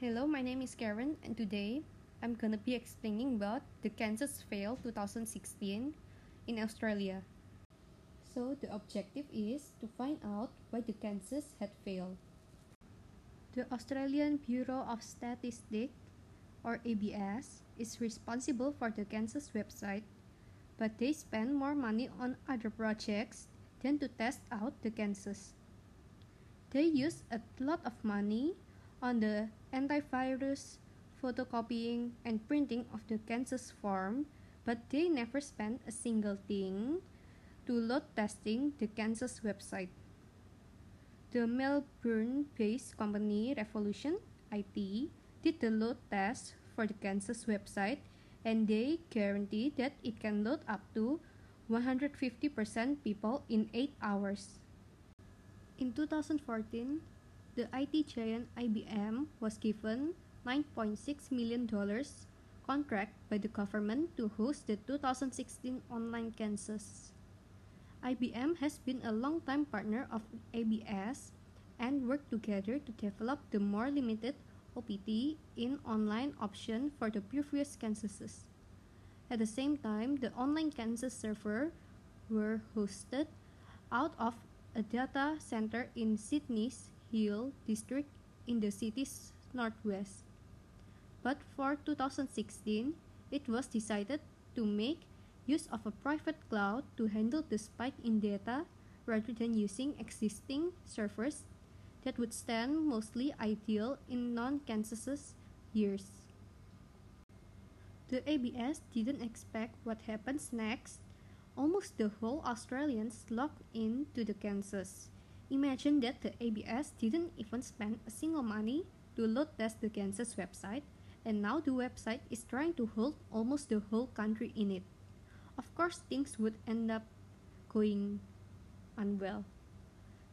Hello, my name is Karen, and today I'm gonna be explaining about the Census Fail 2016 in Australia. So, the objective is to find out why the Census had failed. The Australian Bureau of Statistics, or ABS, is responsible for the Census website, but they spend more money on other projects than to test out the Census. They use a lot of money on the antivirus, photocopying, and printing of the Census form, but they never spent a single thing to load testing the Census website. The Melbourne-based company Revolution IT did the load test for the Census website and they guarantee that it can load up to 150% people in 8 hours. In 2014, the IT giant IBM was given $9.6 million contract by the government to host the 2016 online Census. IBM has been a long-time partner of ABS and worked together to develop the more limited OPT in online option for the previous Censuses. At the same time, the online Census server were hosted out of a data center in Sydney's Hill district in the city's northwest. But for 2016, it was decided to make use of a private cloud to handle the spike in data rather than using existing servers that would stand mostly ideal in non-Census years. The ABS didn't expect what happens next. Almost the whole Australians logged in to the Census. Imagine that the ABS didn't even spend a single money to load test the Census website, and now the website is trying to hold almost the whole country in it. Of course, things would end up going unwell.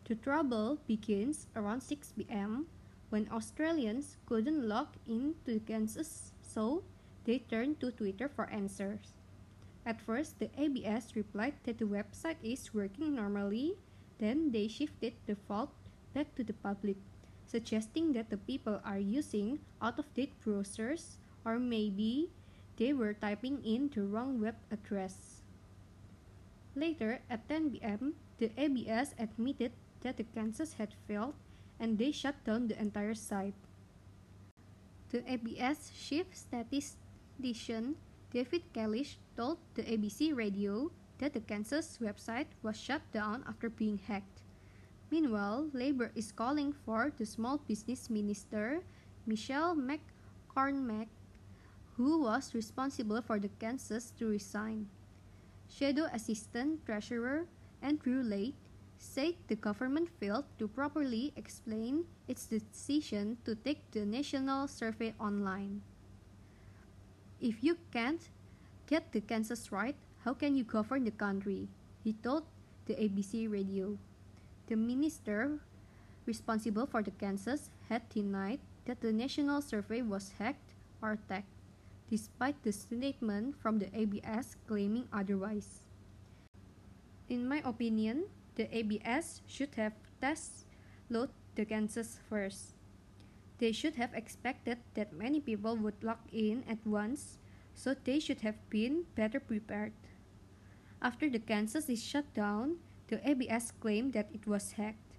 The trouble begins around 6 pm when Australians couldn't log in to Census, so they turned to Twitter for answers. At first, the ABS replied that the website is working normally then they shifted the fault back to the public, suggesting that the people are using out-of-date browsers or maybe they were typing in the wrong web address. Later, at 10 pm, the ABS admitted that the Census had failed and they shut down the entire site. The ABS chief statistician David Kalish told the ABC radio that the Census website was shut down after being hacked. Meanwhile, Labor is calling for the small business minister, Michael McCormack, who was responsible for the Census, to resign. Shadow Assistant Treasurer Andrew Leigh said the government failed to properly explain its decision to take the national survey online. If you can't get the Census right, how can you govern the country? He told the ABC radio. The minister responsible for the Census had denied that the national survey was hacked or attacked, despite the statement from the ABS claiming otherwise. In my opinion, the ABS should have test load the Census first. They should have expected that many people would log in at once, so they should have been better prepared. After the Census is shut down, the ABS claimed that it was hacked.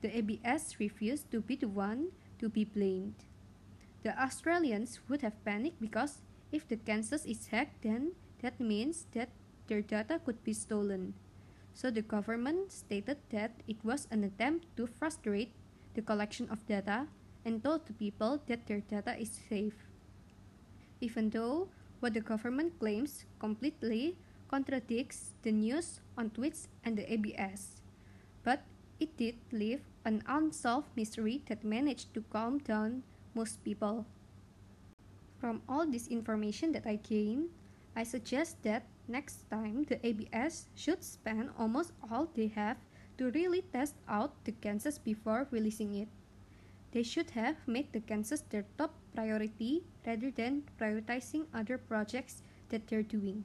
The ABS refused to be the one to be blamed. The Australians would have panicked because if the Census is hacked, then that means that their data could be stolen. So the government stated that it was an attempt to frustrate the collection of data and told the people that their data is safe. Even though what the government claims completely contradicts the news on Twitch and the ABS, but it did leave an unsolved mystery that managed to calm down most people. From all this information that I gained, I suggest that next time the ABS should spend almost all they have to really test out the Census before releasing it. They should have made the Census their top priority rather than prioritizing other projects that they're doing.